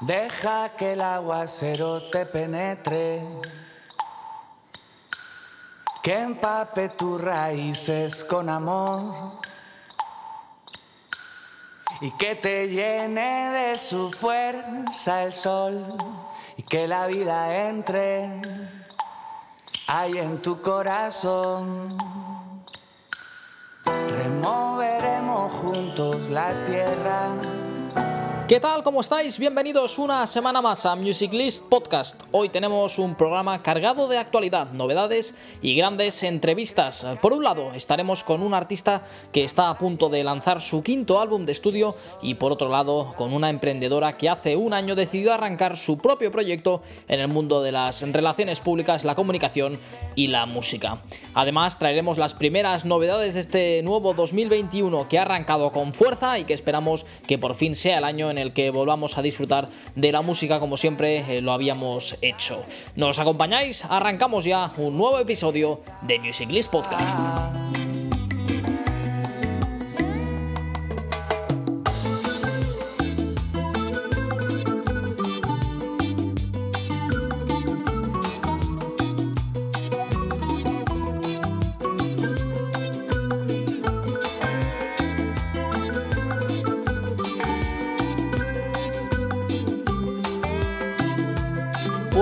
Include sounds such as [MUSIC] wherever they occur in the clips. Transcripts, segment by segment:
Deja que el aguacero te penetre, que empape tus raíces con amor. Y que te llene de su fuerza el sol. Y que la vida entre ahí en tu corazón. Removeremos juntos la tierra ¿Qué tal? ¿Cómo estáis? Bienvenidos una semana más a Music List Podcast. Hoy tenemos un programa cargado de actualidad, novedades y grandes entrevistas. Por un lado, estaremos con un artista que está a punto de lanzar su quinto álbum de estudio y por otro lado, con una emprendedora que hace un año decidió arrancar su propio proyecto en el mundo de las relaciones públicas, la comunicación y la música. Además, traeremos las primeras novedades de este nuevo 2021 que ha arrancado con fuerza y que esperamos que por fin sea el año en el que volvamos a disfrutar de la música como siempre eh, lo habíamos hecho. ¿Nos acompañáis? Arrancamos ya un nuevo episodio de Music List Podcast.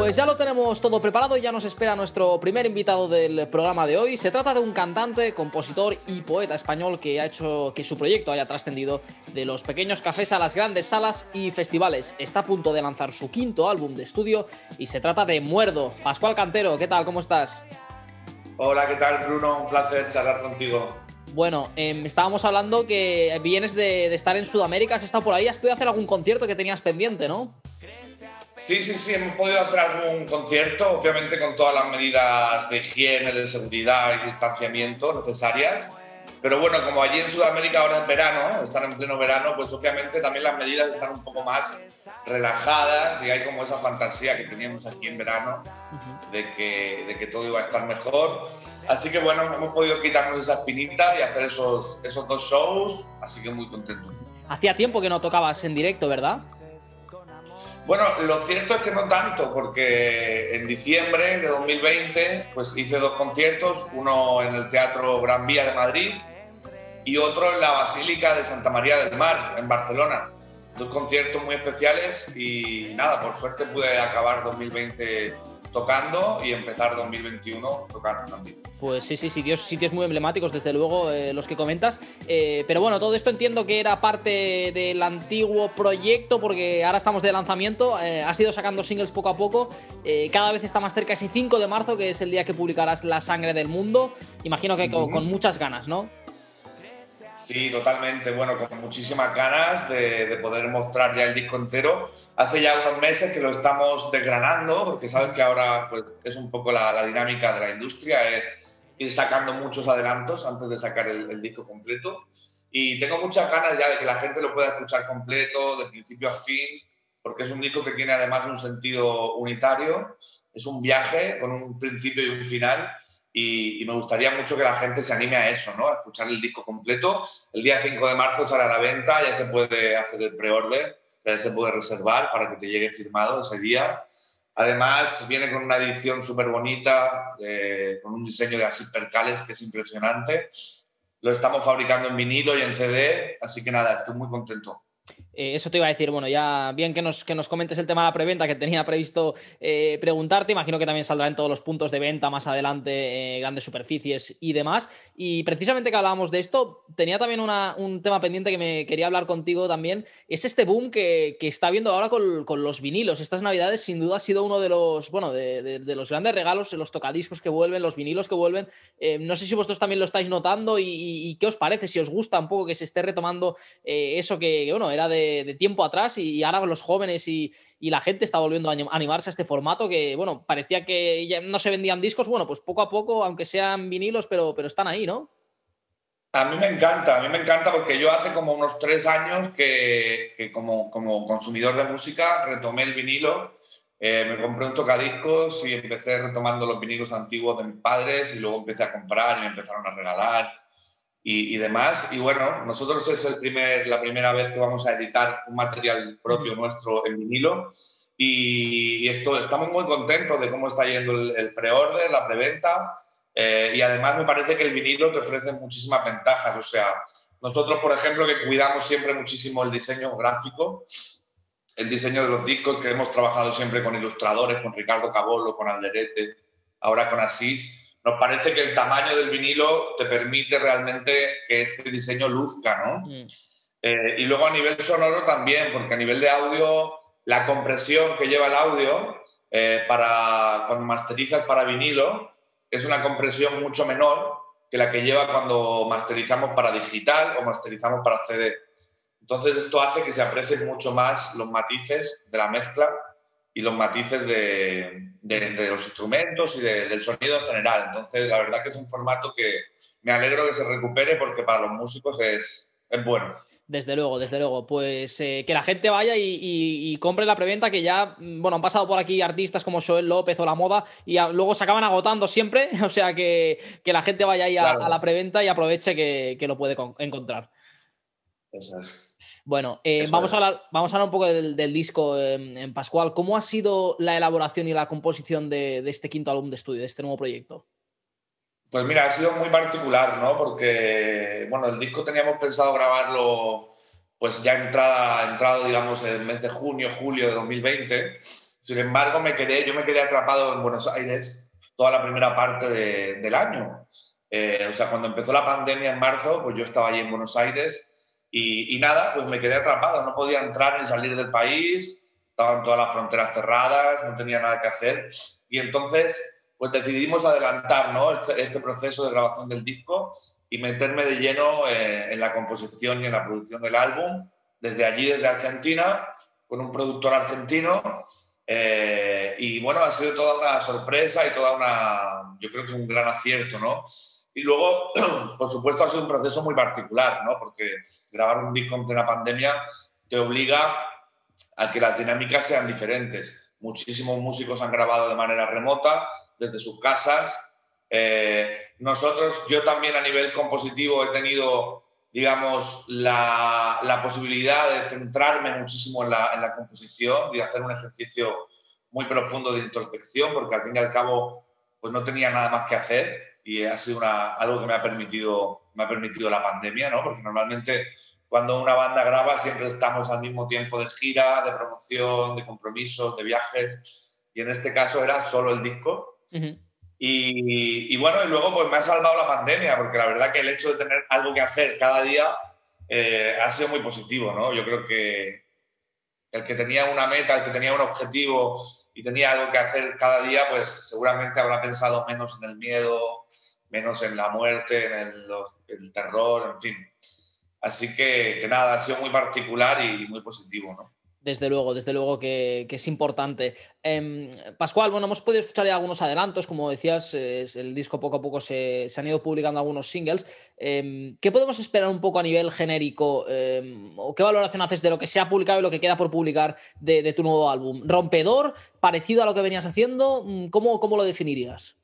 Pues ya lo tenemos todo preparado y ya nos espera nuestro primer invitado del programa de hoy. Se trata de un cantante, compositor y poeta español que ha hecho que su proyecto haya trascendido de los pequeños cafés a las grandes salas y festivales. Está a punto de lanzar su quinto álbum de estudio y se trata de Muerdo. Pascual Cantero, ¿qué tal? ¿Cómo estás? Hola, ¿qué tal Bruno? Un placer charlar contigo. Bueno, eh, estábamos hablando que vienes de, de, estar en Sudamérica, has estado por ahí, has podido hacer algún concierto que tenías pendiente, ¿no? Sí, sí, sí, hemos podido hacer algún concierto, obviamente con todas las medidas de higiene, de seguridad y distanciamiento necesarias. Pero bueno, como allí en Sudamérica ahora es verano, están en pleno verano, pues obviamente también las medidas están un poco más relajadas y hay como esa fantasía que teníamos aquí en verano de que, de que todo iba a estar mejor. Así que bueno, hemos podido quitarnos esa espinita y hacer esos, esos dos shows, así que muy contento. Hacía tiempo que no tocabas en directo, ¿verdad? Bueno, lo cierto es que no tanto, porque en diciembre de 2020 pues hice dos conciertos, uno en el Teatro Gran Vía de Madrid y otro en la Basílica de Santa María del Mar, en Barcelona. Dos conciertos muy especiales y nada, por suerte pude acabar 2020 tocando y empezar 2021 tocando también. Pues sí, sí, sitios, sitios muy emblemáticos, desde luego, eh, los que comentas. Eh, pero bueno, todo esto entiendo que era parte del antiguo proyecto, porque ahora estamos de lanzamiento. Eh, has ido sacando singles poco a poco. Eh, cada vez está más cerca ese 5 de marzo, que es el día que publicarás La Sangre del Mundo. Imagino que con, con muchas ganas, ¿no? Sí, totalmente. Bueno, con muchísimas ganas de, de, poder mostrar ya el disco entero. Hace ya unos meses que lo estamos desgranando, porque sabes que ahora pues, es un poco la, la, dinámica de la industria, es ir sacando muchos adelantos antes de sacar el, el, disco completo. Y tengo muchas ganas ya de que la gente lo pueda escuchar completo, de principio a fin, porque es un disco que tiene además un sentido unitario. Es un viaje con un principio y un final y, me gustaría mucho que la gente se anime a eso, ¿no? A escuchar el disco completo. El día 5 de marzo sale a la venta, ya se puede hacer el pre-order, ya se puede reservar para que te llegue firmado ese día. Además, viene con una edición súper bonita, eh, con un diseño de Así Percales que es impresionante. Lo estamos fabricando en vinilo y en CD, así que nada, estoy muy contento. Eh, eso te iba a decir, bueno, ya bien que nos, que nos comentes el tema de la preventa que tenía previsto eh, preguntarte, imagino que también saldrá en todos los puntos de venta más adelante, eh, grandes superficies y demás. Y precisamente que hablábamos de esto, tenía también una, un tema pendiente que me quería hablar contigo también, es este boom que, que está viendo ahora con, con, los vinilos. Estas navidades sin duda ha sido uno de los, bueno, de, de, los grandes regalos, los tocadiscos que vuelven, los vinilos que vuelven. No sé si vosotros también lo estáis notando y, y, y, qué os parece, si os gusta un poco que se esté retomando eso que, que, bueno, era de de, tiempo atrás y, ahora los jóvenes y, la gente está volviendo a animarse a este formato que, bueno, parecía que ya no se vendían discos, bueno, pues poco a poco, aunque sean vinilos, pero, pero están ahí, ¿no? A mí me encanta, a mí me encanta porque yo hace como unos tres años que, como, consumidor de música retomé el vinilo, eh, me compré un tocadiscos y empecé retomando los vinilos antiguos de mis padres y luego empecé a comprar y me empezaron a regalar y, demás. Y bueno, nosotros es el primer, la primera vez que vamos a editar un material propio nuestro en vinilo. Y, esto, estamos muy contentos de cómo está yendo el, pre-order, la preventa. Eh, y además me parece que el vinilo te ofrece muchísimas ventajas. O sea, nosotros, por ejemplo, que cuidamos siempre muchísimo el diseño gráfico, el diseño de los discos, que hemos trabajado siempre con ilustradores, con Ricardo Cabolo, con Alderete, ahora con Asís nos parece que el tamaño del vinilo te permite realmente que este diseño luzca, ¿no? Mm. Eh, y luego a nivel sonoro también, porque a nivel de audio, la compresión que lleva el audio eh, para cuando masterizas para vinilo es una compresión mucho menor que la que lleva cuando masterizamos para digital o masterizamos para CD. Entonces esto hace que se aprecien mucho más los matices de la mezcla y los matices de, de, los instrumentos y del sonido en general. Entonces, la verdad que es un formato que me alegro que se recupere porque para los músicos es, es bueno. Desde luego, desde luego. Pues eh, que la gente vaya y, compre la preventa, que ya, mm, bueno, han pasado por aquí artistas como Joel López o La Moda y luego se acaban agotando siempre. [LAUGHS] O sea, que, que la gente vaya ahí a, a, la preventa y aproveche que, que lo puede encontrar. Eso es. Bueno, eh, vamos, a hablar, vamos a hablar un poco del, disco en, em, Pascual. ¿Cómo ha sido la elaboración y la composición de, este quinto álbum de estudio, de este nuevo proyecto? Pues mira, ha sido muy particular, ¿no? Porque, bueno, el disco teníamos pensado grabarlo pues ya entrada, entrado, digamos, en el mes de junio, julio de 2020. Sin embargo, me quedé, yo me quedé atrapado en Buenos Aires toda la primera parte del año. Eh, o sea, cuando empezó la pandemia en marzo, pues yo estaba allí en Buenos Aires y, nada, pues me quedé atrapado, no podía entrar ni salir del país, estaban todas las fronteras cerradas, no tenía nada que hacer. Y entonces, pues decidimos adelantar ¿no? este, este proceso de grabación del disco y meterme de lleno eh, en la composición y en la producción del álbum, desde allí, desde Argentina, con un productor argentino. Eh, y bueno, ha sido toda una sorpresa y toda una, yo creo que un gran acierto, ¿no? Y luego, [CLEARS THROAT] por supuesto, ha sido un proceso muy particular, ¿no? Porque grabar un disco en plena pandemia te obliga a que las dinámicas sean diferentes. Muchísimos músicos han grabado de manera remota, desde sus casas. Eh, nosotros, yo también a nivel compositivo he tenido, digamos, la, la posibilidad de centrarme muchísimo en la, en la composición y hacer un ejercicio muy profundo de introspección, porque al fin y al cabo, pues no tenía nada más que hacer y ha sido una, algo que me ha, permitido, me ha permitido la pandemia, ¿no? Porque normalmente cuando una banda graba siempre estamos al mismo tiempo de gira, de promoción, de compromisos, de viajes, y en este caso era solo el disco. y, y, bueno, y luego pues me ha salvado la pandemia, porque la verdad que el hecho de tener algo que hacer cada día eh, ha sido muy positivo, ¿no? Yo creo que el que tenía una meta, el que tenía un objetivo y tenía algo que hacer cada día, pues seguramente habrá pensado menos en el miedo, menos en la muerte, en el, terror, en fin. Así que, que, nada, ha sido muy particular y muy positivo, ¿no? Desde luego, desde luego que, es importante. Em, Pascual, bueno, hemos podido escuchar ya algunos adelantos, como decías, el disco poco a poco se, han ido publicando algunos singles. Em, ¿Qué podemos esperar un poco a nivel genérico? Em, ¿O qué valoración haces de lo que se ha publicado y lo que queda por publicar de, tu nuevo álbum? ¿Rompedor? ¿Parecido a lo que venías haciendo? Mm, ¿Cómo, cómo lo definirías?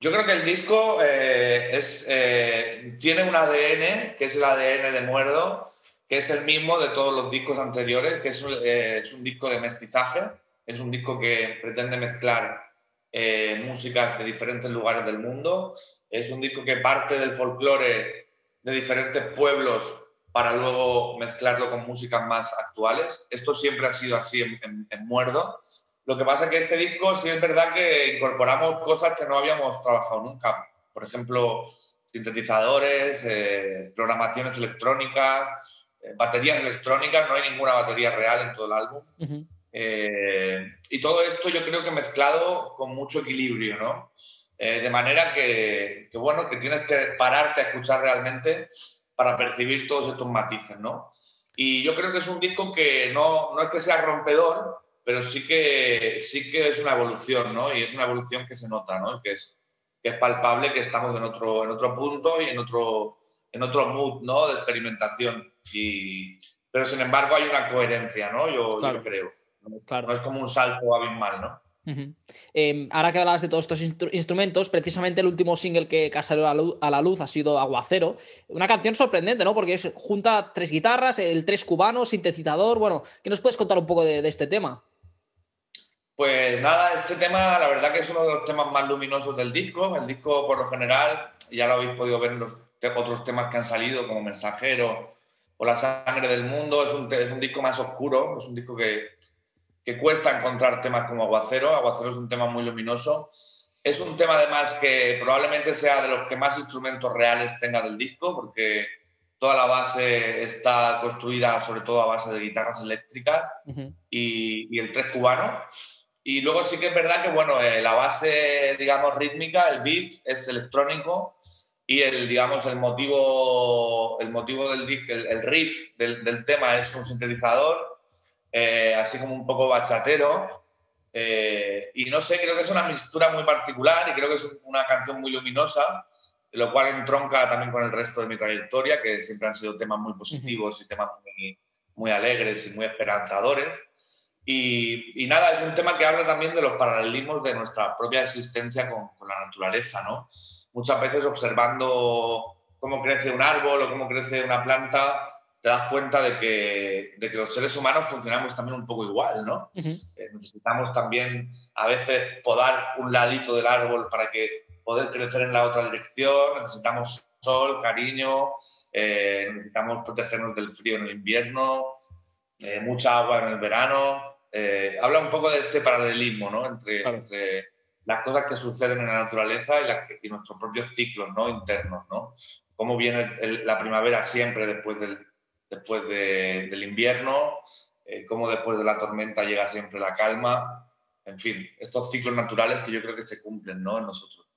Yo creo que el disco eh, eh, tiene un ADN, que es el ADN de Muerdo, que es el mismo de todos los discos anteriores, que es, eh, es un disco de mestizaje, es un disco que pretende mezclar eh, músicas de diferentes lugares del mundo, es un disco que parte del folclore de diferentes pueblos para luego mezclarlo con músicas más actuales. Esto siempre ha sido así en, Muerdo. Lo que pasa es que este disco sí es verdad que incorporamos cosas que no habíamos trabajado nunca. Por ejemplo, sintetizadores, eh, programaciones electrónicas, baterías electrónicas, no hay ninguna batería real en todo el álbum. Eh, y todo esto yo creo que mezclado con mucho equilibrio, ¿no? Eh, de manera que, que, bueno, que tienes que pararte a escuchar realmente para percibir todos estos matices, ¿no? Y yo creo que es un disco que no, no es que sea rompedor, pero sí que, sí que es una evolución, ¿no? Y es una evolución que se nota, ¿no? Que es, que es palpable, que estamos en otro, en otro punto y en otro, en otro mood, ¿no? De experimentación. Y, pero sin embargo hay una coherencia, ¿no? Yo, yo creo. No, es como un salto abismal, ¿no? Em, ahora que hablabas de todos estos instrumentos, precisamente el último single que, ha salido a la, luz, ha sido Aguacero. Una canción sorprendente, ¿no? Porque es, junta tres guitarras, el tres cubano, sintetizador. Bueno, ¿qué nos puedes contar un poco de, este tema? Pues nada, este tema la verdad que es uno de los temas más luminosos del disco. El disco por lo general, ya lo habéis podido ver en los otros temas que han salido, como Mensajero o La Sangre del Mundo, es un, es un disco más oscuro, es un disco que, que cuesta encontrar temas como Aguacero. Aguacero es un tema muy luminoso. Es un tema además que probablemente sea de los que más instrumentos reales tenga del disco, porque toda la base está construida sobre todo a base de guitarras eléctricas y, el tres cubano. Y luego sí que es verdad que bueno, eh, la base, digamos, rítmica, el beat es electrónico y el, digamos, el motivo, el motivo del el, riff del, tema es un sintetizador eh, así como un poco bachatero. Eh, y no sé, creo que es una mixtura muy particular y creo que es una canción muy luminosa, lo cual entronca también con el resto de mi trayectoria, que siempre han sido temas muy positivos y temas muy, alegres y muy esperanzadores. Y, nada, es un tema que habla también de los paralelismos de nuestra propia existencia con, con la naturaleza, ¿no? Muchas veces observando cómo crece un árbol o cómo crece una planta, te das cuenta de que, de que, los seres humanos funcionamos también un poco igual, ¿no? Eh, necesitamos también a veces podar un ladito del árbol para que poder crecer en la otra dirección, necesitamos sol, cariño, eh, necesitamos protegernos del frío en el invierno, eh, mucha agua en el verano. Habla un poco de este paralelismo, ¿no? Entre, entre las cosas que suceden en la naturaleza y, y nuestros propios ciclos, ¿no? Internos, ¿no? Cómo viene la primavera siempre después del después del invierno, eh, cómo después de la tormenta llega siempre la calma. En fin, estos ciclos naturales que yo creo que se cumplen ¿no? en nosotros.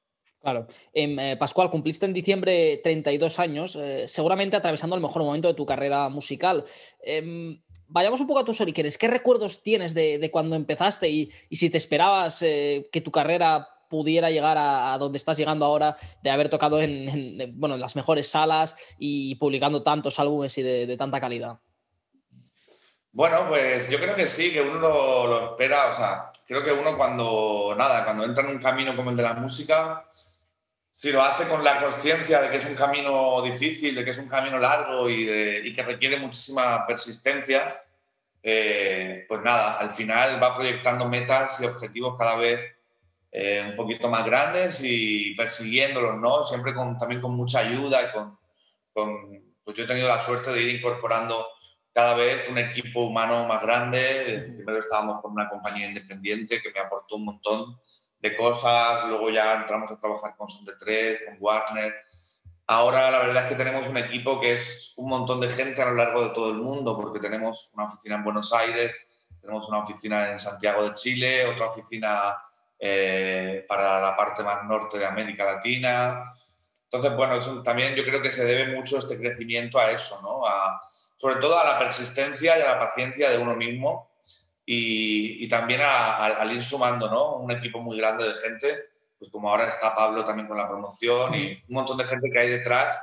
Claro. Em, eh, Pascual, cumpliste en diciembre 32 años, eh, seguramente atravesando el mejor momento de tu carrera musical. Em, vayamos un poco a tus orígenes. ¿Qué recuerdos tienes de, cuando empezaste y, si te esperabas que tu carrera pudiera llegar a, donde estás llegando ahora, de haber tocado en, bueno, en las mejores salas y publicando tantos álbumes y de, tanta calidad? Bueno, pues yo creo que sí, que uno lo, espera, o sea, creo que uno cuando, nada, cuando entra en un camino como el de la música, si lo hace con la conciencia de que es un camino difícil, de que es un camino largo y, de, que requiere muchísima persistencia, eh, pues nada, al final va proyectando metas y objetivos cada vez eh, un poquito más grandes y persiguiéndolos, ¿no? Siempre con, también con mucha ayuda y con, con, pues yo he tenido la suerte de ir incorporando cada vez un equipo humano más grande. Primero estábamos con una compañía independiente que me aportó un montón de cosas, luego ya entramos a trabajar con Son de Tres, con Warner. Ahora la verdad es que tenemos un equipo que es un montón de gente a lo largo de todo el mundo, porque tenemos una oficina en Buenos Aires, tenemos una oficina en Santiago de Chile, otra oficina eh, para la parte más norte de América Latina. Entonces, bueno, también yo creo que se debe mucho este crecimiento a eso, ¿no? sobre todo a la persistencia y a la paciencia de uno mismo y, también al ir sumando, ¿no? Un equipo muy grande de gente, pues como ahora está Pablo también con la promoción y un montón de gente que hay detrás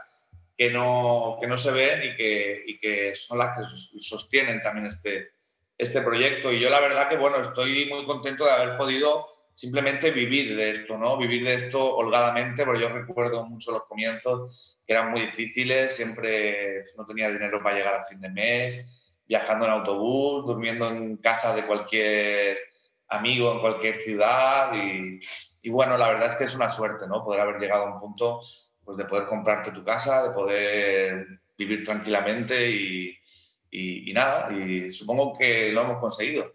que no, que no se ven y que, y que son las que sostienen también este, este proyecto. Y yo la verdad que, bueno, estoy muy contento de haber podido simplemente vivir de esto, ¿no? Vivir de esto holgadamente, porque yo recuerdo mucho los comienzos que eran muy difíciles, siempre no tenía dinero para llegar a fin de mes, viajando en autobús, durmiendo en casa de cualquier amigo en cualquier ciudad y, bueno, la verdad es que es una suerte, ¿no? Poder haber llegado a un punto pues, de poder comprarte tu casa, de poder vivir tranquilamente y nada, y supongo que lo hemos conseguido.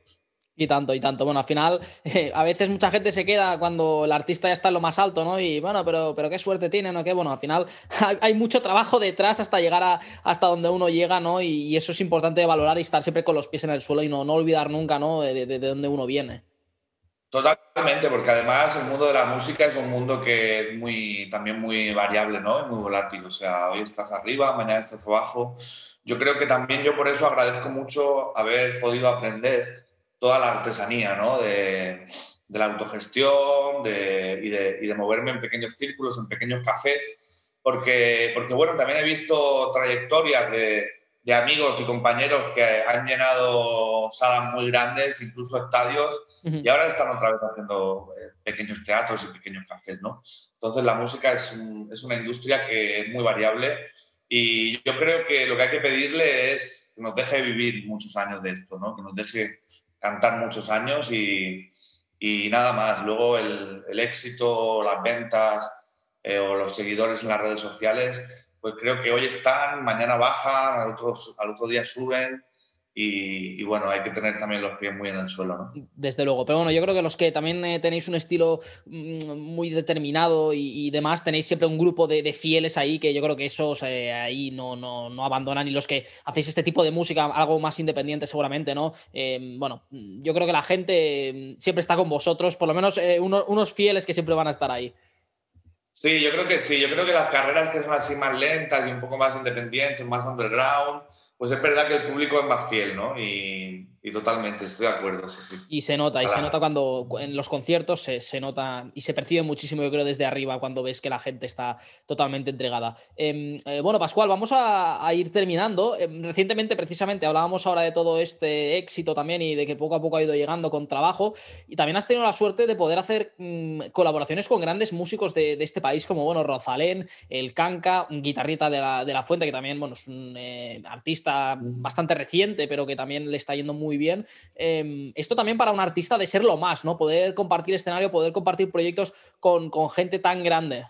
Y tanto, y tanto. Bueno, al final, [LAUGHS] a veces mucha gente se queda cuando el artista ya está en lo más alto, ¿no? Y bueno, pero, pero qué suerte tiene, ¿no? Que bueno, al final [LAUGHS] hay mucho trabajo detrás hasta llegar a, hasta donde uno llega, ¿no? Y, eso es importante valorar y estar siempre con los pies en el suelo y no, no olvidar nunca, ¿no? De, de, dónde uno viene. Totalmente, porque además el mundo de la música es un mundo que es muy, también muy variable, ¿no? Es muy volátil. O sea, hoy estás arriba, mañana estás abajo. Yo creo que también yo por eso agradezco mucho haber podido aprender toda la artesanía ¿no? de, de, la autogestión de, y, de, y, de, moverme en pequeños círculos, en pequeños cafés, porque, porque bueno, también he visto trayectorias de, de amigos y compañeros que han llenado salas muy grandes, incluso estadios, y ahora están otra vez haciendo eh, pequeños teatros y pequeños cafés, ¿no? Entonces la música es, es, una industria que es muy variable y yo creo que lo que hay que pedirle es que nos deje vivir muchos años de esto, ¿no? Que nos deje cantar muchos años y, nada más. Luego el, éxito, las ventas eh, o los seguidores en las redes sociales pues creo que hoy están, mañana bajan, al otro día suben. Y, bueno, hay que tener también los pies muy en el suelo, ¿no? Desde luego, pero bueno, yo creo que los que también eh, tenéis un estilo mm, muy determinado y, demás, tenéis siempre un grupo de, fieles ahí que yo creo que esos eh, ahí no, no, no, abandonan y los que hacéis este tipo de música, algo más independiente seguramente, ¿no? Em, bueno, yo creo que la gente mm, siempre está con vosotros, por lo menos eh, unos fieles que siempre van a estar ahí. Sí, yo creo que sí. Yo creo que las carreras que son así más lentas y un poco más independientes, más underground, pues es verdad que el público es más fiel, ¿no? Y, y totalmente, estoy de acuerdo, sí, sí. Y se nota, y se nota cuando en los conciertos se, se, nota y se percibe muchísimo, yo creo, desde arriba cuando ves que la gente está totalmente entregada. Em, eh, bueno, Pascual, vamos a, a ir terminando. Em, recientemente, precisamente, hablábamos ahora de todo este éxito también y de que poco a poco ha ido llegando con trabajo. Y también has tenido la suerte de poder hacer mm, colaboraciones con grandes músicos de, de, este país, como, bueno, Rosalén, el Canca, un guitarrita de la, de la Fuente, que también, bueno, es un eh, artista bastante reciente, pero que también le está yendo muy bien. Em, esto también para un artista de ser lo más, ¿no? Poder compartir escenario, poder compartir proyectos con, gente tan grande.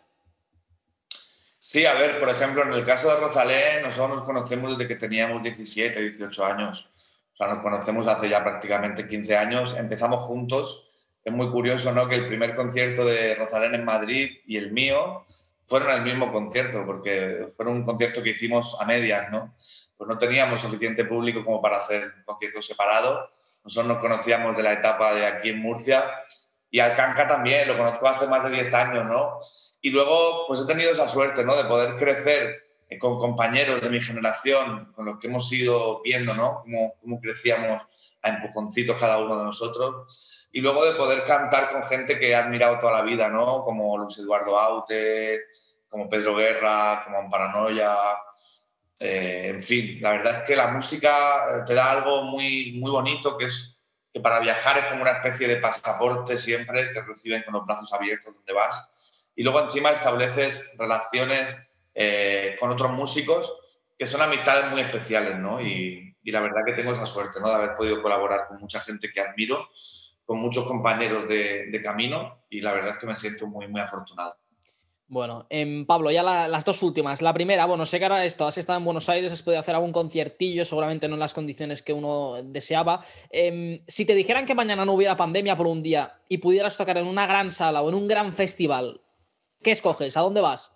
Sí, a ver, por ejemplo, en el caso de Rosalén, nosotros nos conocemos desde que teníamos 17, 18 años. O sea, nos conocemos hace ya prácticamente 15 años. Empezamos juntos. Es muy curioso, ¿no? Que el primer concierto de Rosalén en Madrid y el mío fueron el mismo concierto, porque fueron un concierto que hicimos a medias, ¿no? Pues no teníamos suficiente público como para hacer conciertos separados. Nosotros nos conocíamos de la etapa de aquí en Murcia y Alcanca también, lo conozco hace más de 10 años, ¿no? Y luego, pues he tenido esa suerte, ¿no? De poder crecer eh, con compañeros de mi generación, con los que hemos ido viendo, ¿no? Cómo, cómo crecíamos a empujoncitos cada uno de nosotros. Y luego de poder cantar con gente que he admirado toda la vida, ¿no? Como Luis Eduardo Aute, como Pedro Guerra, como Amparanoia, eh, en fin, la verdad es que la música te da algo muy, muy bonito, que es que para viajar es como una especie de pasaporte siempre, te reciben con los brazos abiertos donde vas. Y luego encima estableces relaciones eh, con otros músicos que son amistades muy especiales, ¿no? Y, y, la verdad que tengo esa suerte, ¿no? De haber podido colaborar con mucha gente que admiro, con muchos compañeros de, de camino y la verdad es que me siento muy, muy afortunado. Bueno, em, Pablo, ya las dos últimas. La primera, bueno, sé que ahora esto, has estado en Buenos Aires, has podido hacer algún conciertillo, seguramente no en las condiciones que uno deseaba. Em, si te dijeran que mañana no hubiera pandemia por un día y pudieras tocar en una gran sala o en un gran festival, ¿qué escoges? ¿A dónde vas?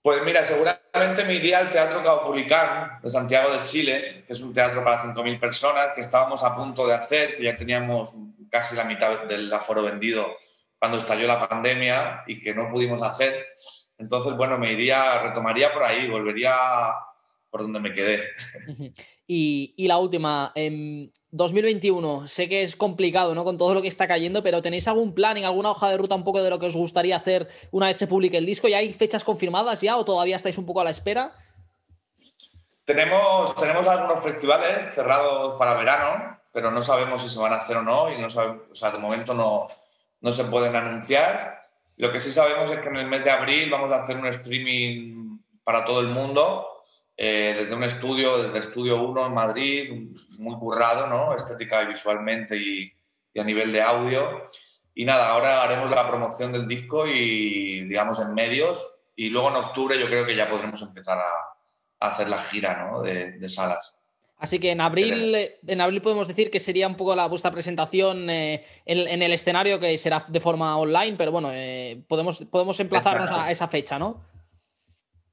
Pues mira, seguramente me iría al Teatro Caupolicán de Santiago de Chile, que es un teatro para 5.000 personas, que estábamos a punto de hacer, que ya teníamos casi la mitad del aforo vendido cuando estalló la pandemia y que no pudimos hacer. Entonces, bueno, me iría, retomaría por ahí, volvería por donde me quedé. Y, y, la última, en 2021, sé que es complicado, ¿no? Con todo lo que está cayendo, pero ¿tenéis algún plan, en alguna hoja de ruta un poco de lo que os gustaría hacer una vez se publique el disco? ¿Ya hay fechas confirmadas ya o todavía estáis un poco a la espera? Tenemos, tenemos algunos festivales cerrados para verano, pero no sabemos si se van a hacer o no y no sabemos, o sea, de momento no, no se pueden anunciar. Lo que sí sabemos es que en el mes de abril vamos a hacer un streaming para todo el mundo, eh, desde un estudio, desde Estudio 1 en Madrid, muy currado, ¿no? Estética y visualmente y, a nivel de audio. Y nada, ahora haremos la promoción del disco y, digamos, en medios. Y luego en octubre yo creo que ya podremos empezar a, hacer la gira ¿no? de, de salas. Así que en abril, en abril podemos decir que sería un poco la vuestra presentación eh, en, el escenario, que será de forma online, pero bueno, eh, podemos, podemos emplazarnos a esa fecha, ¿no?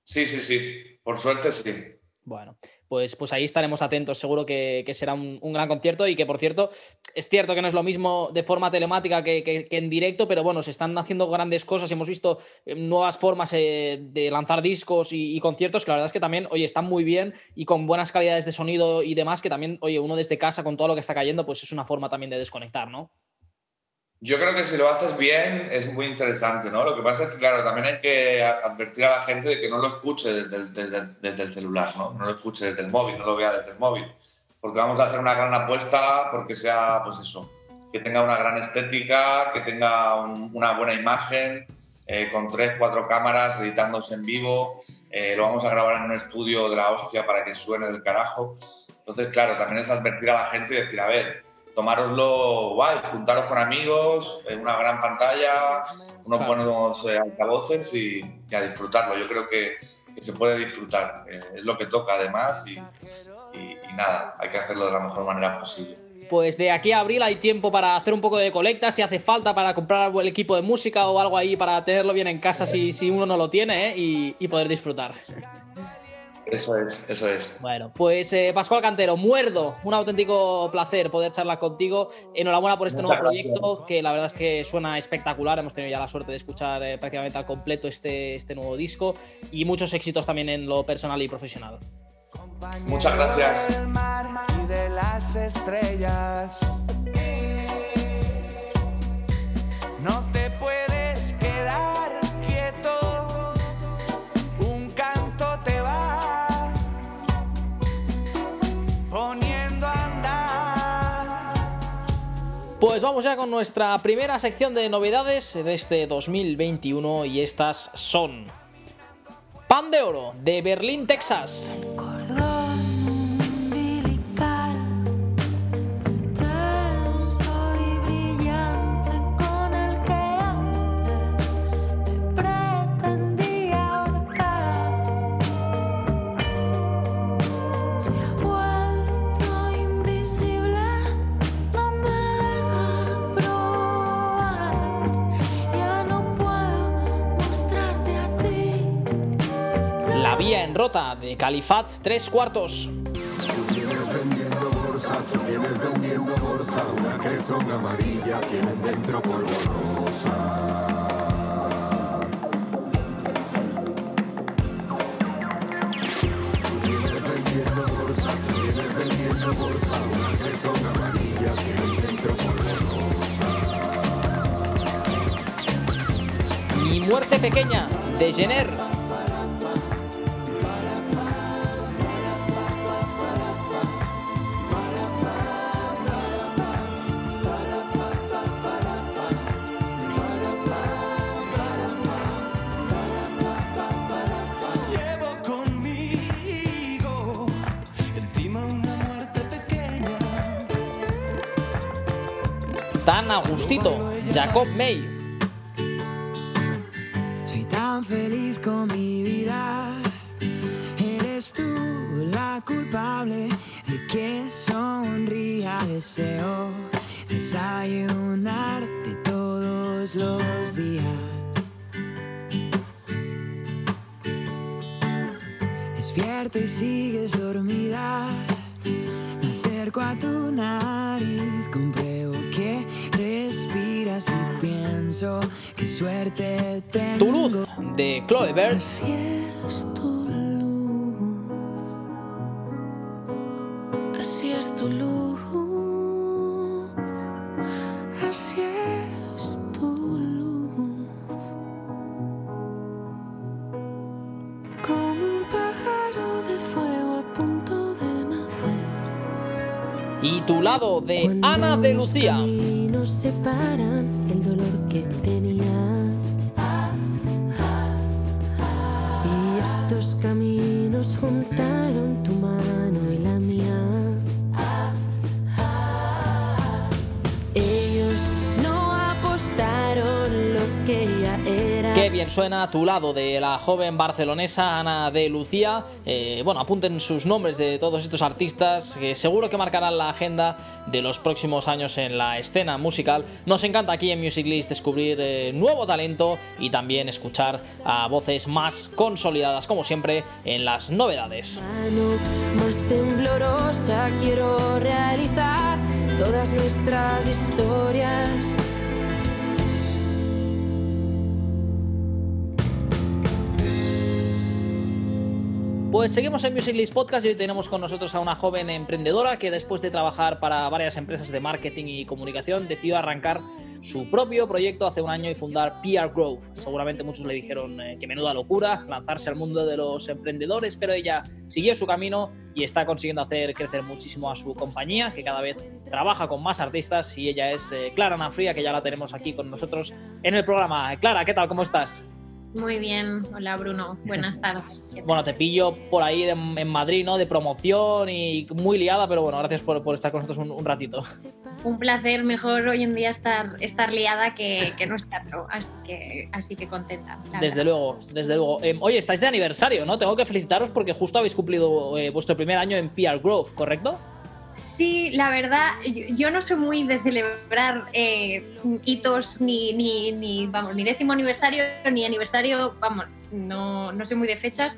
Sí, sí, sí. Por suerte sí. Bueno, pues, pues ahí estaremos atentos. Seguro que, será un, gran concierto y que, por cierto, es cierto que no es lo mismo de forma telemática que, en directo, pero bueno, se están haciendo grandes cosas. Hemos visto eh, nuevas formas eh, de lanzar discos y, conciertos que la verdad es que también, oye, están muy bien y con buenas calidades de sonido y demás, que también, oye, uno desde casa con todo lo que está cayendo, pues es una forma también de desconectar, ¿no? Yo creo que si lo haces bien es muy interesante, ¿no? Lo que pasa es que, claro, también hay que advertir a la gente de que no lo escuche desde el, desde, el celular, ¿no? No lo escuche desde el móvil, no lo vea desde el móvil. Porque vamos a hacer una gran apuesta porque sea, pues eso, que tenga una gran estética, que tenga una buena imagen, eh, con tres, cuatro cámaras, editándose en vivo. Eh, lo vamos a grabar en un estudio de la hostia para que suene del carajo. Entonces, claro, también es advertir a la gente y decir, a ver, tomároslo guay, juntaros con amigos, en una gran pantalla, unos buenos eh, altavoces y, a disfrutarlo. Yo creo que, se puede disfrutar, eh, es lo que toca además y, nada, hay que hacerlo de la mejor manera posible. Pues de aquí a abril hay tiempo para hacer un poco de colecta, si hace falta para comprar el equipo de música o algo ahí para tenerlo bien en casa si, si uno no lo tiene ¿eh? y poder disfrutar. Eso es, eso es. Bueno, pues eh, Pascual Cantero, muerdo, un auténtico placer poder charlar contigo. Enhorabuena por este nuevo proyecto, que la verdad es que suena espectacular. Hemos tenido ya la suerte de escuchar eh, prácticamente al completo este, este nuevo disco y muchos éxitos también en lo personal y profesional. Muchas gracias. de las estrellas. Pues vamos ya con nuestra primera sección de novedades de este 2021 y estas son Pan de Oro de Berlín, Texas. Rota de Califat 3 cuartos. Mi muerte pequeña de Jenner gustito, Jacob May. Soy tan feliz con mi vida, eres tú la culpable de que sonría. Deseo desayunarte todos los días. Despierto y sigues dormida. Pienso qué suerte tengo. Tu luz de Chloe Bird. Así es tu luz. Así es tu luz. Así es tu luz. Como un pájaro de fuego a punto de nacer. Y tu lado de Ana de Lucía. Nos separan el dolor que tenía. Y estos caminos juntaron tu bien suena a tu lado de la joven barcelonesa Ana de Lucía. Eh, bueno, apunten sus nombres de todos estos artistas que seguro que marcarán la agenda de los próximos años en la escena musical. Nos encanta aquí en Music List descubrir eh, nuevo talento y también escuchar a voces más consolidadas, como siempre, en las novedades. más temblorosa quiero realizar todas nuestras historias. Pues seguimos en Music List Podcast y hoy tenemos con nosotros a una joven emprendedora que después de trabajar para varias empresas de marketing y comunicación decidió arrancar su propio proyecto hace un año y fundar PR Growth. Seguramente muchos le dijeron eh, que menuda locura lanzarse al mundo de los emprendedores, pero ella siguió su camino y está consiguiendo hacer crecer muchísimo a su compañía, que cada vez trabaja con más artistas y ella es eh, Clara Nafría, que ya la tenemos aquí con nosotros en el programa. Clara, ¿qué tal? ¿Cómo estás? Muy bien, hola Bruno, buenas [LAUGHS] tardes. bueno, te pillo por ahí en Madrid, ¿no? De promoción y muy liada, pero bueno, gracias por, estar con nosotros un, ratito. Un placer, mejor hoy en día estar, estar liada que, que no estarlo, así que, así que contenta. Desde luego, desde luego. Em, oye, estáis de aniversario, ¿no? Tengo que felicitaros porque justo habéis cumplido eh, vuestro primer año en PR Growth, ¿correcto? Sí, la verdad, yo no soy muy de celebrar eh, hitos ni, ni, ni, vamos, ni décimo aniversario ni aniversario, vamos, no, no soy muy de fechas,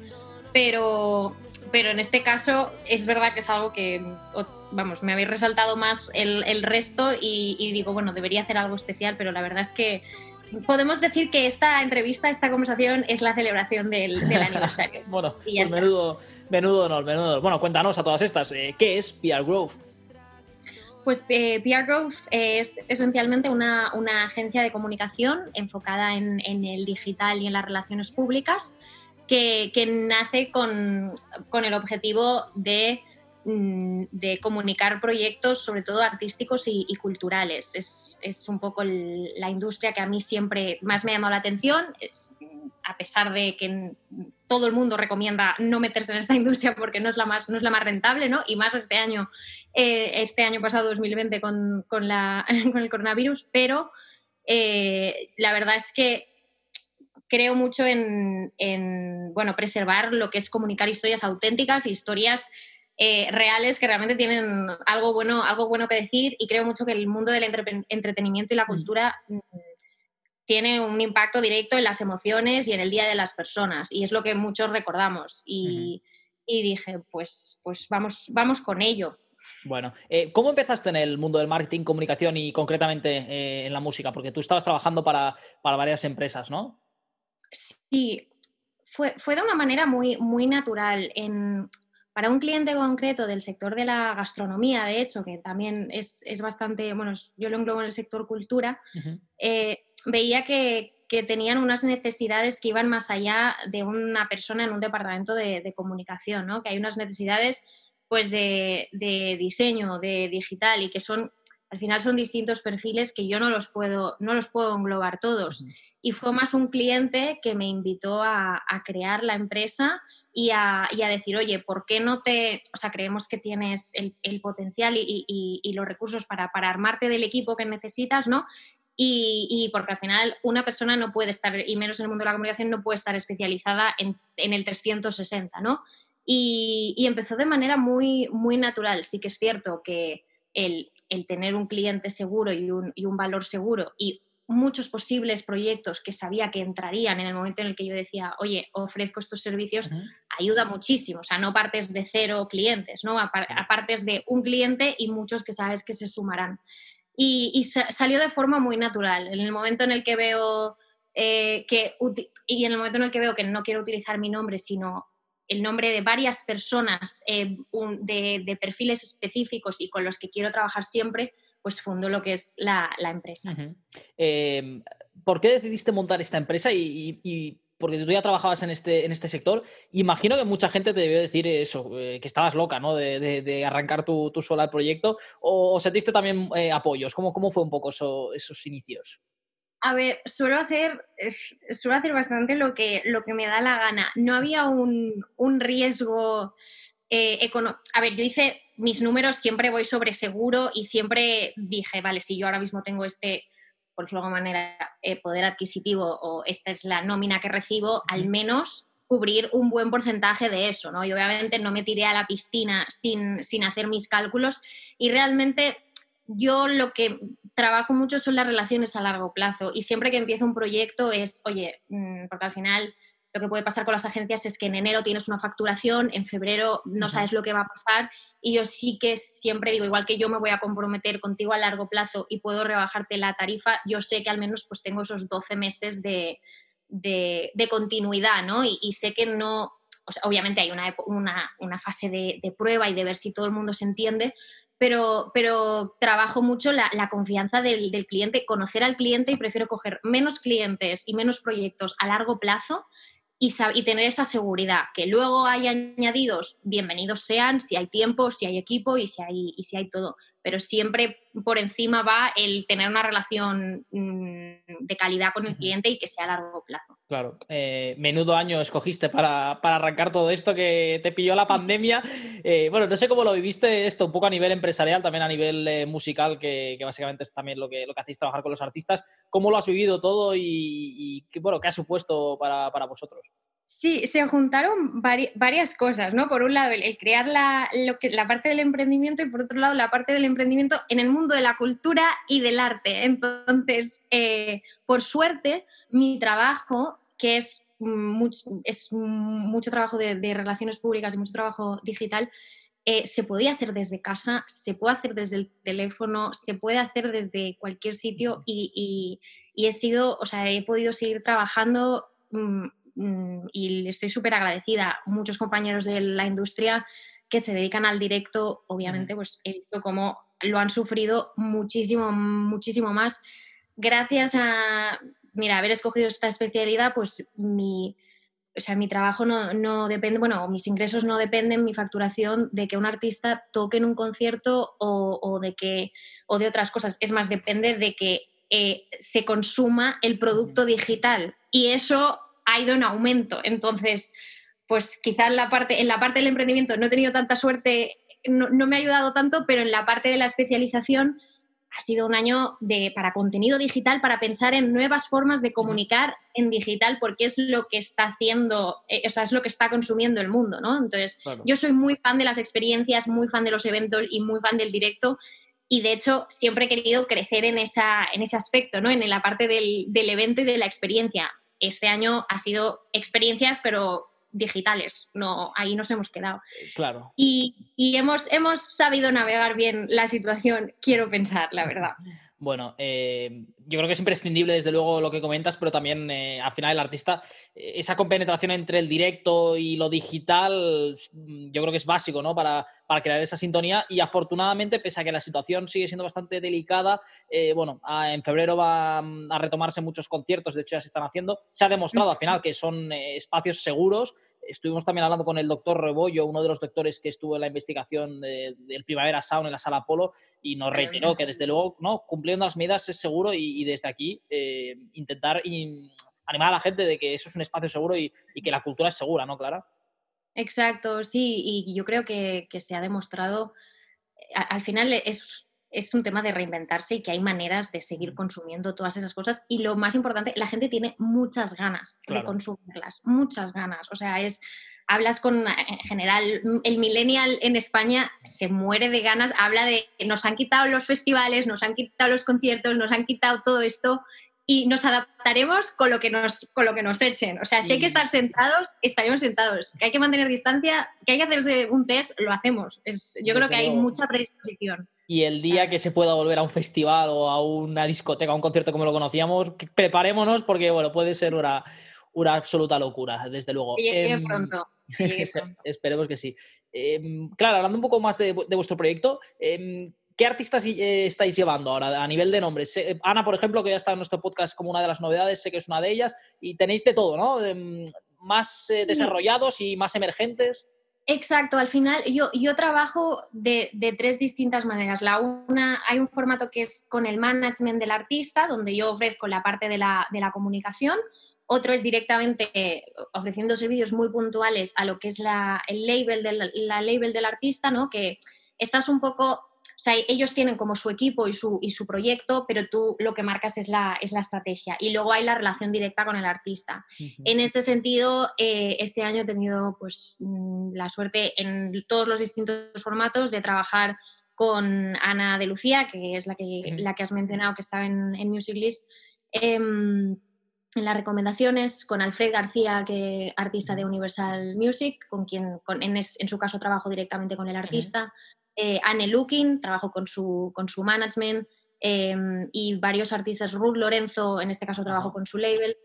pero, pero en este caso es verdad que es algo que, vamos, me habéis resaltado más el, el resto y, y, digo, bueno, debería hacer algo especial, pero la verdad es que podemos decir que esta entrevista, esta conversación es la celebración del, [LAUGHS] aniversario. bueno, pues menudo, menudo honor, menudo honor. Bueno, cuéntanos a todas estas, eh, ¿qué es PR Growth? Pues eh, PR Growth es esencialmente una, agencia de comunicación enfocada en, el digital y en las relaciones públicas que, nace con, con el objetivo de de comunicar proyectos, sobre todo artísticos y, culturales. Es, un poco la industria que a mí siempre más me ha llamado la atención, a pesar de que todo el mundo recomienda no meterse en esta [LAUGHS] industria porque no es la más, no es la más rentable, ¿no? Y más este año, eh, este año pasado, 2020, con, [LAUGHS] con, el coronavirus, pero eh, la verdad es que creo mucho en, en, bueno, preservar lo que es comunicar historias auténticas, historias eh, reales que realmente tienen algo bueno, algo bueno que decir y creo mucho que el mundo del entretenimiento y la mm. cultura mm, tiene un impacto directo en las emociones y en el día de las personas y es lo que muchos recordamos y, dije pues, pues vamos, vamos con ello. Bueno, eh, ¿cómo empezaste en el mundo del marketing, comunicación y concretamente eh, en la música? Porque tú estabas trabajando para, para varias empresas, ¿no? Sí, fue, fue, de una manera muy, muy natural. En, para un cliente concreto del sector de la gastronomía, de hecho, que también es, bastante, bueno, yo lo englobo en el sector cultura, eh, veía que, tenían unas necesidades que iban más allá de una persona en un departamento de, comunicación, ¿no? que hay unas necesidades pues de, diseño, de digital y que son, al final son distintos perfiles que yo no los puedo, no los puedo englobar todos. Y fue más un cliente que me invitó a, a crear la empresa y a, decir, oye, ¿por qué no te, o sea, creemos que tienes el, potencial y, los recursos para, para, armarte del equipo que necesitas, ¿no? Y, porque al final una persona no puede estar, y menos en el mundo de la comunicación, no puede estar especializada en, el 360, ¿no? Y, empezó de manera muy, muy natural. Sí que es cierto que el, tener un cliente seguro y un, y un valor seguro y muchos posibles proyectos que sabía que entrarían en el momento en el que yo decía, oye, ofrezco estos servicios, ayuda muchísimo. O sea, no partes de cero clientes, ¿no? Apartes de un cliente y muchos que sabes que se sumarán. Y, salió de forma muy natural. En el momento en el que veo eh, que, y en el momento en el que veo que no quiero utilizar mi nombre, sino el nombre de varias personas eh, de, perfiles específicos y con los que quiero trabajar siempre, pues fundo lo que es la, empresa. Em, ¿Por qué decidiste montar esta empresa y, porque tú ya trabajabas en este, en este sector, imagino que mucha gente te debió decir eso, eh, que estabas loca, ¿no? De, arrancar tu, tu sola el proyecto, o, sentiste también eh, apoyos. ¿Cómo, ¿Cómo, fue un poco esos inicios? A ver, suelo hacer, suelo hacer bastante lo que, lo que me da la gana. No había un, un riesgo eh, a ver, yo hice mis números, siempre voy sobre seguro y siempre dije, vale, si yo ahora mismo tengo este, por decirlo de alguna manera, eh, poder adquisitivo o esta es la nómina que recibo, al menos cubrir un buen porcentaje de eso, ¿no? Y obviamente no me tiré a la piscina sin, sin hacer mis cálculos y realmente yo lo que trabajo mucho son las relaciones a largo plazo y siempre que empiezo un proyecto es, oye, mm, porque al final lo que puede pasar con las agencias es que en enero tienes una facturación, en febrero no sabes lo que va a pasar y yo sí que siempre digo, igual que yo me voy a comprometer contigo a largo plazo y puedo rebajarte la tarifa, yo sé que al menos pues tengo esos 12 meses de, continuidad, ¿no? Y, sé que no, obviamente hay una, una, fase de, prueba y de ver si todo el mundo se entiende, pero, pero trabajo mucho la, confianza del, del, cliente, conocer al cliente y prefiero coger menos clientes y menos proyectos a largo plazo y, y tener esa seguridad. Que luego hay añadidos, bienvenidos sean, si hay tiempo, si hay equipo y si hay, y si hay todo pero siempre por encima va el tener una relación mm, de calidad con el cliente y que sea a largo plazo. Claro, eh, menudo año escogiste para, arrancar todo esto que te pilló la pandemia. [LAUGHS] Eh, bueno, no sé cómo lo viviste esto, un poco a nivel empresarial, también a nivel eh, musical, que, básicamente es también lo que, lo que hacéis trabajar con los artistas. ¿Cómo lo has vivido todo y, qué, bueno, qué ha supuesto para, para vosotros? Sí, se juntaron varias cosas, ¿no? Por un lado, el, crear la, lo que, la parte del emprendimiento y por otro lado, la parte del emprendimiento en el mundo de la cultura y del arte. Entonces, eh, por suerte, mi trabajo, que es, mucho, es mucho trabajo de, relaciones públicas y mucho trabajo digital, eh, se podía hacer desde casa, se puede hacer desde el teléfono, se puede hacer desde cualquier sitio y, he sido, o sea, he podido seguir trabajando Mm, y estoy súper agradecida. Muchos compañeros de la industria que se dedican al directo, obviamente, pues he visto cómo lo han sufrido muchísimo, muchísimo más. Gracias a, mira, haber escogido esta especialidad, pues mi, o sea, mi trabajo no, no, depende, bueno, mis ingresos no dependen, mi facturación, de que un artista toque en un concierto o, o de, que, o de otras cosas. Es más, depende de que eh, se consuma el producto digital. Y eso ha ido en aumento. Entonces, pues quizás la parte, en la parte del emprendimiento no he tenido tanta suerte, no, me ha ayudado tanto, pero en la parte de la especialización ha sido un año de, para contenido digital, para pensar en nuevas formas de comunicar en digital, porque es lo que está haciendo, eh, o sea, es lo que está consumiendo el mundo, ¿no? Entonces, yo soy muy fan de las experiencias, muy fan de los eventos y muy fan del directo. Y de hecho, siempre he querido crecer en, esa, en ese aspecto, ¿no? En la parte del, del evento y de la experiencia este año ha sido experiencias, pero digitales, no, ahí nos hemos quedado. Eh, claro. Y, y, hemos, hemos sabido navegar bien la situación, quiero pensar, la verdad. [LAUGHS] Bueno, eh, yo creo que es imprescindible desde luego lo que comentas, pero también eh, al final el artista, eh, esa compenetración entre el directo y lo digital, mm, yo creo que es básico ¿no? para, para crear esa sintonía y afortunadamente, pese a que la situación sigue siendo bastante delicada, bueno, en febrero va mm, a retomarse muchos conciertos, de hecho ya se están haciendo, se ha demostrado al final que son espacios seguros Estuvimos también hablando con el doctor Rebollo, uno de los doctores que estuvo en la investigación del Primavera Sound en la sala Polo, y nos reiteró que desde luego, ¿no? cumpliendo las medidas es seguro y, desde aquí eh, intentar animar a la gente de que eso es un espacio seguro y, que la cultura es segura, ¿no, Clara? Exacto, sí, y yo creo que, que se ha demostrado, al final es es un tema de reinventarse y que hay maneras de seguir consumiendo todas esas cosas. Y lo más importante, la gente tiene muchas ganas de consumirlas, muchas ganas. O sea, es, hablas con, en general, el millennial en España se muere de ganas, habla de, nos han quitado los festivales, nos han quitado los conciertos, nos han quitado todo esto y nos adaptaremos con lo que nos, con lo que nos echen. O sea, si hay que estar sentados, estaremos sentados. Que hay que mantener distancia, que hay que hacerse un test, lo hacemos. Es, yo creo que hay mucha predisposición y el día que se pueda volver a un festival o a una discoteca, a un concierto como lo conocíamos, preparémonos porque bueno, puede ser una, una absoluta locura, desde luego. Em, [LAUGHS] pronto. esperemos que sí. Em, claro, hablando un poco más de, vuestro proyecto, em, ¿qué artistas eh, estáis llevando ahora a nivel de nombres? Ana, por ejemplo, que ya está en nuestro podcast como una de las novedades, sé que es una de ellas, y tenéis de todo, ¿no? más eh, desarrollados y más emergentes. Exacto, al final yo, yo trabajo de, tres distintas maneras. La una, hay un formato que es con el management del artista, donde yo ofrezco la parte de la, comunicación. Otro es directamente ofreciendo servicios muy puntuales a lo que es la, el label del, la label del artista, ¿no? que estás un poco o sea, ellos tienen como su equipo y su, y su proyecto, pero tú lo que marcas es la, es la estrategia. Y luego hay la relación directa con el artista. En este sentido, eh, este año he tenido pues, mm, la suerte en todos los distintos formatos de trabajar con Ana de Lucía, que es la que, la que has mencionado, que estaba en, en Music List. Em, en las recomendaciones con Alfred García, que artista de Universal Music, con quien en, en, su caso trabajo directamente con el artista eh, Anne Looking, trabajo con su, con su management, em, y varios artistas, Ruth Lorenzo, en este caso trabajo con su label,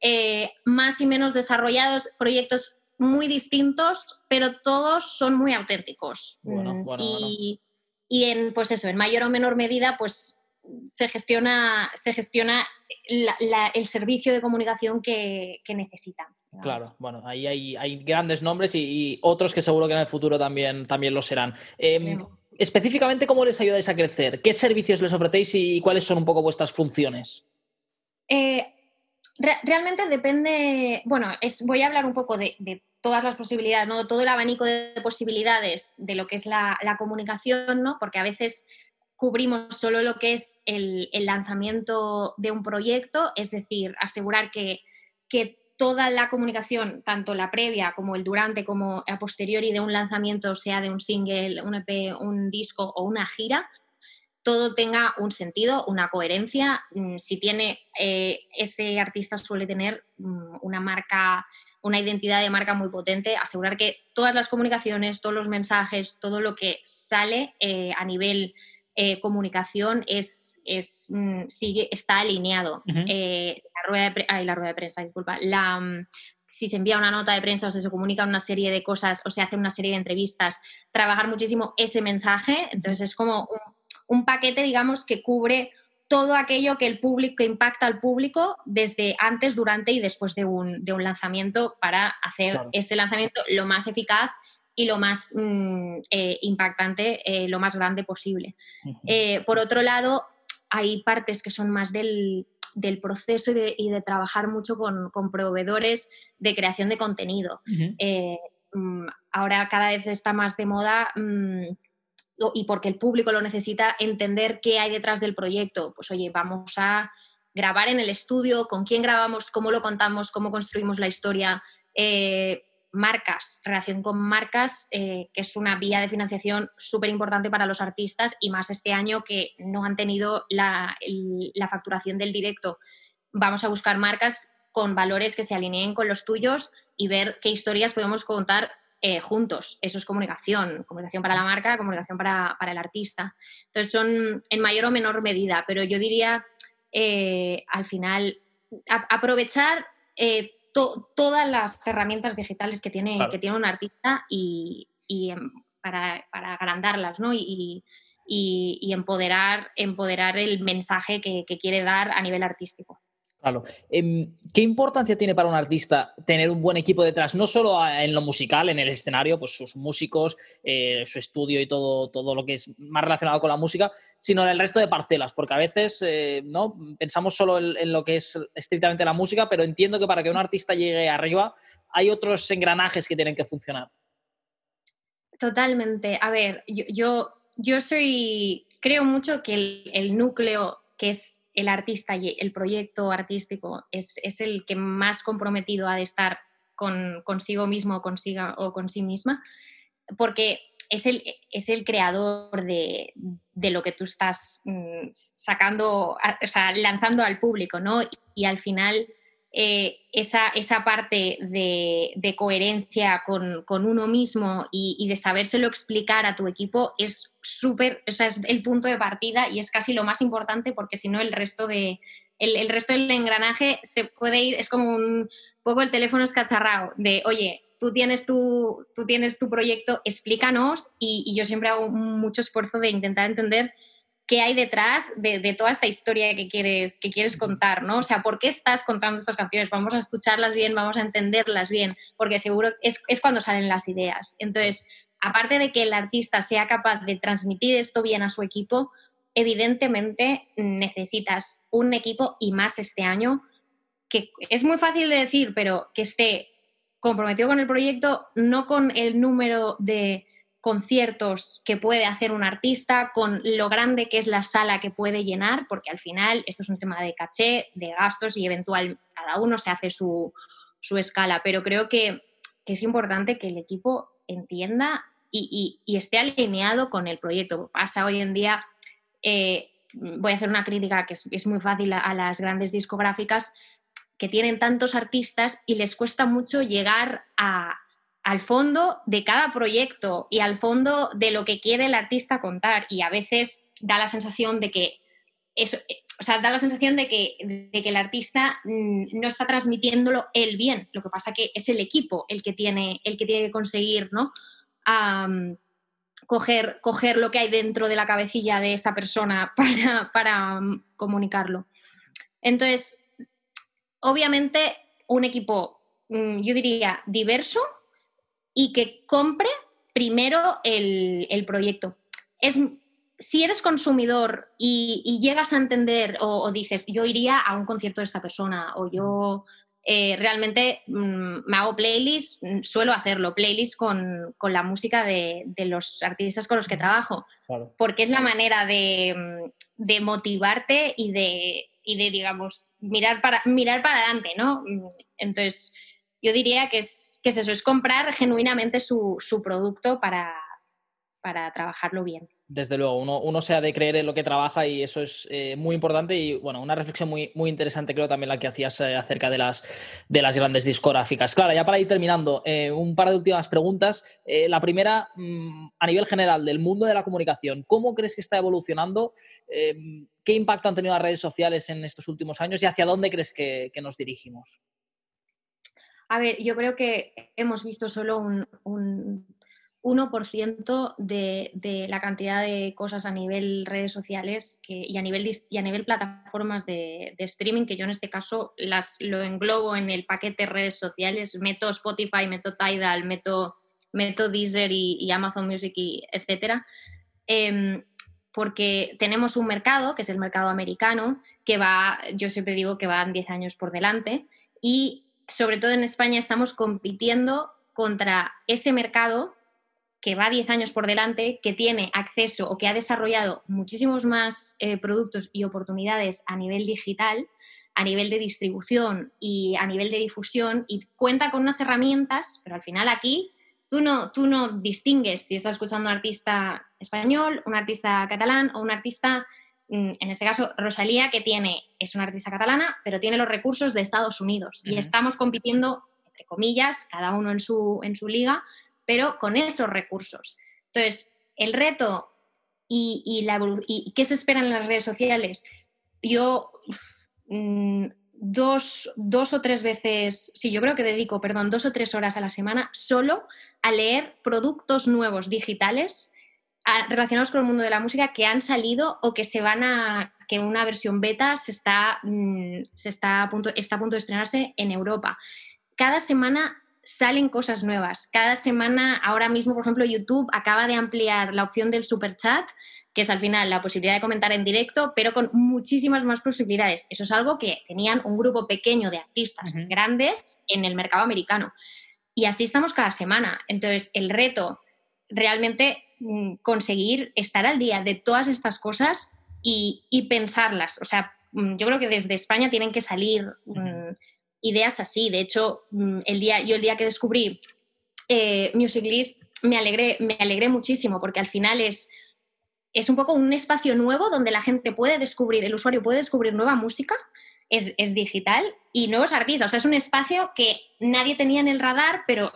eh, más y menos desarrollados, proyectos muy distintos, pero todos son muy auténticos. Mm, y, y, en, pues eso, en mayor o menor medida, pues se gestiona, se gestiona el servicio de comunicación que, necesitan. Claro, bueno, ahí hay, grandes nombres y, otros que seguro que en el futuro también, también lo serán. Em, específicamente, ¿cómo les ayudáis a crecer? ¿Qué servicios les ofrecéis y cuáles son un poco vuestras funciones? Eh, realmente depende, bueno, es, voy a hablar un poco de, todas las posibilidades, ¿no? todo el abanico de posibilidades de lo que es la, la comunicación, ¿no? porque a veces cubrimos solo lo que es el, lanzamiento de un proyecto, es decir, asegurar que, toda la comunicación, tanto la previa como el durante, como a posteriori de un lanzamiento, sea de un single, un EP, un disco o una gira, todo tenga un sentido, una coherencia. Mm, si tiene, eh, ese artista suele tener mm, una marca, una identidad de marca muy potente, asegurar que todas las comunicaciones, todos los mensajes, todo lo que sale eh, a nivel eh, comunicación es, es mm, sigue, está alineado. Eh, la, rueda de la rueda de prensa, disculpa. La, mm, si se envía una nota de prensa o se, se comunica una serie de cosas o se hace una serie de entrevistas, trabajar muchísimo ese mensaje. Entonces es como un, paquete, digamos, que cubre todo aquello que el público que impacta al público desde antes, durante y después de un, de un lanzamiento para hacer ese lanzamiento lo más eficaz y lo más mm, eh, impactante, eh, lo más grande posible. Eh, por otro lado, hay partes que son más del, proceso y de, trabajar mucho con, proveedores de creación de contenido. Mm, ahora cada vez está más de moda mm, y porque el público lo necesita, entender qué hay detrás del proyecto. Pues oye, vamos a grabar en el estudio, con quién grabamos, cómo lo contamos, cómo construimos la historia marcas, relación con marcas, eh, que es una vía de financiación súper importante para los artistas y más este año que no han tenido la, facturación del directo. Vamos a buscar marcas con valores que se alineen con los tuyos y ver qué historias podemos contar eh, juntos. Eso es comunicación, comunicación para la marca, comunicación para, el artista. Entonces son en mayor o menor medida, pero yo diría eh, al final aprovechar todas las herramientas digitales que tiene, que tiene un artista y, em, para, agrandarlas ¿no? y, empoderar, empoderar el mensaje que, quiere dar a nivel artístico. Claro. Em, ¿Qué importancia tiene para un artista tener un buen equipo detrás? No solo en lo musical, en el escenario, pues sus músicos, eh, su estudio y todo, todo lo que es más relacionado con la música, sino en el resto de parcelas, porque a veces eh, ¿no? pensamos solo en, lo que es estrictamente la música, pero entiendo que para que un artista llegue arriba hay otros engranajes que tienen que funcionar. Totalmente. A ver, yo, yo, soy, creo mucho que el núcleo que es el artista y el proyecto artístico es, el que más comprometido ha de estar con, consigo mismo consiga, o con misma, porque es el, es el creador de, lo que tú estás mm, sacando, o sea, lanzando al público, ¿no? Y, al final eh, esa, esa, parte de, coherencia con, uno mismo y, de sabérselo explicar a tu equipo es súper, o sea, es el punto de partida y es casi lo más importante porque si no el resto de, el, resto del engranaje se puede ir, es como un poco el teléfono escacharrado de, oye, tú tienes tu, tú tienes tu proyecto, explícanos y, yo siempre hago mucho esfuerzo de intentar entender qué hay detrás de, toda esta historia que quieres, que quieres contar, ¿no? O sea, ¿por qué estás contando estas canciones? Vamos a escucharlas bien, vamos a entenderlas bien, porque seguro es, es cuando salen las ideas. Entonces, aparte de que el artista sea capaz de transmitir esto bien a su equipo, evidentemente necesitas un equipo y más este año, que es muy fácil de decir, pero que esté comprometido con el proyecto, no con el número de conciertos que puede hacer un artista, con lo grande que es la sala que puede llenar, porque al final esto es un tema de caché, de gastos y eventual cada uno se hace su, escala, pero creo que, es importante que el equipo entienda y, esté alineado con el proyecto. Pasa hoy en día, eh, voy a hacer una crítica que es, muy fácil a, las grandes discográficas que tienen tantos artistas y les cuesta mucho llegar al fondo de cada proyecto y al fondo de lo que quiere el artista contar. Y a veces da la sensación de que eso, o sea, da la sensación de que, de que el artista mm, no está transmitiéndolo él bien. Lo que pasa que es el equipo el que tiene, el que, tiene que conseguir, ¿no? coger, coger lo que hay dentro de la cabecilla de esa persona [LAUGHS] para, para mm, comunicarlo. Entonces, obviamente, un equipo, mm, yo diría, diverso y que compre primero el, el proyecto. Es, si eres consumidor y, llegas a entender o, dices, yo iría a un concierto de esta persona o yo eh, realmente mm, me hago playlists, mm, suelo hacerlo, playlists con, la música de, los artistas con los que trabajo, porque es la manera de, mm, motivarte y de, de, digamos, mirar para, mirar para adelante, ¿no? Entonces, yo diría que es, que eso, es comprar genuinamente su, producto para, para trabajarlo bien. Desde luego, uno, se ha de creer en lo que trabaja y eso es eh, muy importante y bueno, una reflexión muy, muy interesante creo también la que hacías eh, acerca de las, de las grandes discográficas. Claro, ya para ir terminando, eh, un par de últimas preguntas. la primera, mm, a nivel general del mundo de la comunicación, ¿cómo crees que está evolucionando? ¿Qué impacto han tenido las redes sociales en estos últimos años y hacia dónde crees que, nos dirigimos? A ver, yo creo que hemos visto solo un 1% de, de, la cantidad de cosas a nivel redes sociales y, a nivel, y a nivel plataformas de, streaming, que yo en este caso las, lo englobo en el paquete redes sociales, meto Spotify, meto Tidal, meto, meto Deezer y, Amazon Music, y etcétera, em, porque tenemos un mercado, que es el mercado americano, que va, yo siempre digo que van 10 años por delante, y sobre todo en España estamos compitiendo contra ese mercado que va 10 años por delante, que tiene acceso o que ha desarrollado muchísimos más eh, productos y oportunidades a nivel digital, a nivel de distribución y a nivel de difusión y cuenta con unas herramientas, pero al final aquí tú no, tú no distingues si estás escuchando un artista español, un artista catalán o un artista, en este caso Rosalía, que tiene, es una artista catalana, pero tiene los recursos de Estados Unidos. Y estamos compitiendo, entre comillas, cada uno en su, en su liga, pero con esos recursos. Entonces, el reto y, la, y qué se espera en las redes sociales, yo mm, dos, dos, o tres veces, sí, yo creo que dedico, perdón, dos o tres horas a la semana solo a leer productos nuevos digitales relacionados con el mundo de la música que han salido o que se van a, que una versión beta se está, mm, se está, a punto, está a punto de estrenarse en Europa. Cada semana salen cosas nuevas. Cada semana, ahora mismo, por ejemplo, YouTube acaba de ampliar la opción del super chat, que es al final la posibilidad de comentar en directo, pero con muchísimas más posibilidades. Eso es algo que tenían un grupo pequeño de artistas grandes en el mercado americano. Y así estamos cada semana. Entonces, el reto realmente conseguir estar al día de todas estas cosas y, pensarlas. O sea, mm, yo creo que desde España tienen que salir ideas así. De hecho, mm, el día, yo el día que descubrí eh, Music me alegré, me alegré muchísimo porque al final es, es un poco un espacio nuevo donde la gente puede descubrir, el usuario puede descubrir nueva música, es, es digital y nuevos artistas. O sea, es un espacio que nadie tenía en el radar, pero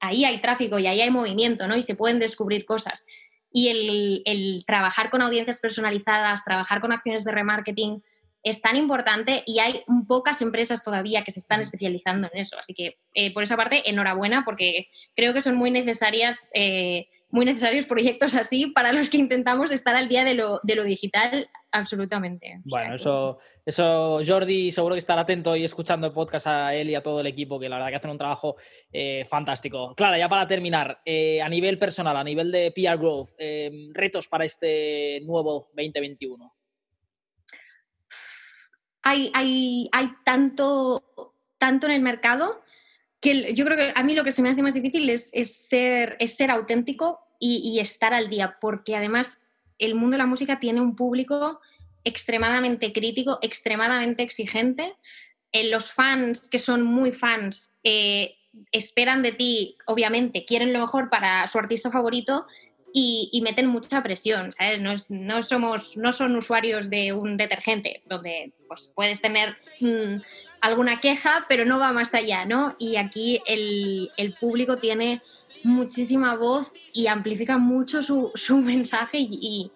ahí hay tráfico y ahí hay movimiento, ¿no? Y se pueden descubrir cosas. Y el, el trabajar con audiencias personalizadas, trabajar con acciones de remarketing, es tan importante y hay pocas empresas todavía que se están especializando en eso. Así que eh, por esa parte, enhorabuena porque creo que son muy necesarias. Eh, muy necesarios proyectos así para los que intentamos estar al día de lo, digital, absolutamente. Bueno, eso, eso Jordi seguro que estará atento y escuchando el podcast a él y a todo el equipo, que la verdad que hacen un trabajo eh, fantástico. Clara, ya para terminar, a nivel personal, a nivel de PR Growth, retos para este nuevo 2021 hay, hay, hay tanto, tanto en el mercado que yo creo que a mí lo que se me hace más difícil es, ser, es ser auténtico y, estar al día, porque además el mundo de la música tiene un público extremadamente crítico, extremadamente exigente. Eh, los fans que son muy fans eh, esperan de ti, obviamente, quieren lo mejor para su artista favorito y, meten mucha presión, ¿sabes? No, somos, no son usuarios de un detergente, donde pues, puedes tener mm, alguna queja, pero no va más allá, ¿no? Y aquí el, público tiene muchísima voz y amplifica mucho su, mensaje y,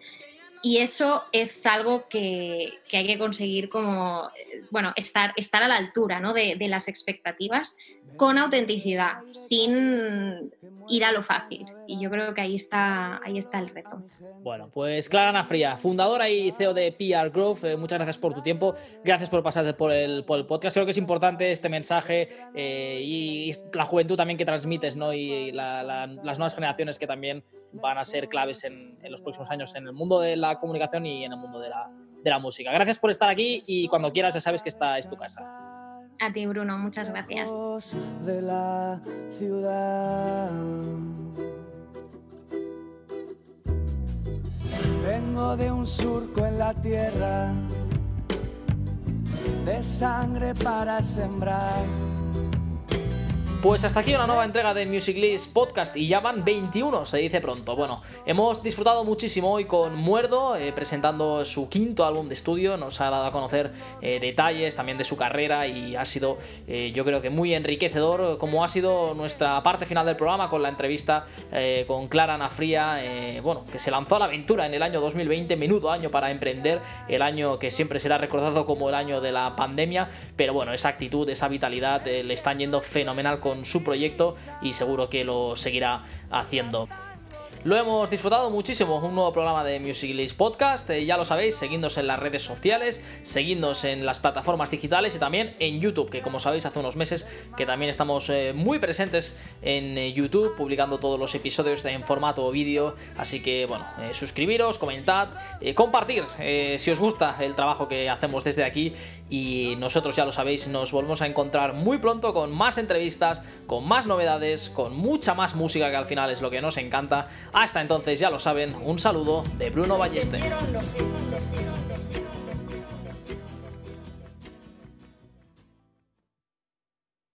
y eso es algo que, hay que conseguir como, bueno, estar, estar a la altura ¿no? de, de las expectativas con autenticidad, sin ir a lo fácil. Y yo creo que ahí está, ahí está el reto. Bueno, pues Clara Ana Fría, fundadora y CEO de PR Growth, eh, muchas gracias por tu tiempo, gracias por pasarte por el, por el podcast. Creo que es importante este mensaje eh, y, la juventud también que transmites, ¿no? Y las nuevas generaciones que también van a ser claves en, los próximos años en el mundo de la comunicación y en el mundo de la, de la música. Gracias por estar aquí y cuando quieras ya sabes que esta es tu casa. A ti, Bruno, muchas gracias. De la ciudad. De un surco en la tierra, de sangre para sembrar pues hasta aquí una nueva entrega de Music List Podcast y ya van 21, se dice pronto. Bueno, hemos disfrutado muchísimo hoy con Muerdo, eh, presentando su quinto álbum de estudio, nos ha dado a conocer eh, detalles también de su carrera y ha sido eh, yo creo que muy enriquecedor como ha sido nuestra parte final del programa con la entrevista con Clara Nafría, bueno, que se lanzó a la aventura en el año 2020, menudo año para emprender, el año que siempre será recordado como el año de la pandemia, pero bueno, esa actitud, esa vitalidad le están yendo fenomenal su proyecto y seguro que lo seguirá haciendo. Lo hemos disfrutado muchísimo, un nuevo programa de Music List Podcast, eh, ya lo sabéis, seguidnos en las redes sociales, seguidnos en las plataformas digitales y también en YouTube, que como sabéis hace unos meses que también estamos eh, muy presentes en eh, YouTube, publicando todos los episodios en formato vídeo, así que bueno, suscribiros, comentad, compartir si os gusta el trabajo que hacemos desde aquí. Y nosotros ya lo sabéis, nos volvemos a encontrar muy pronto con más entrevistas, con más novedades, con mucha más música que al final es lo que nos encanta. Hasta entonces, ya lo saben, un saludo de Bruno Ballester.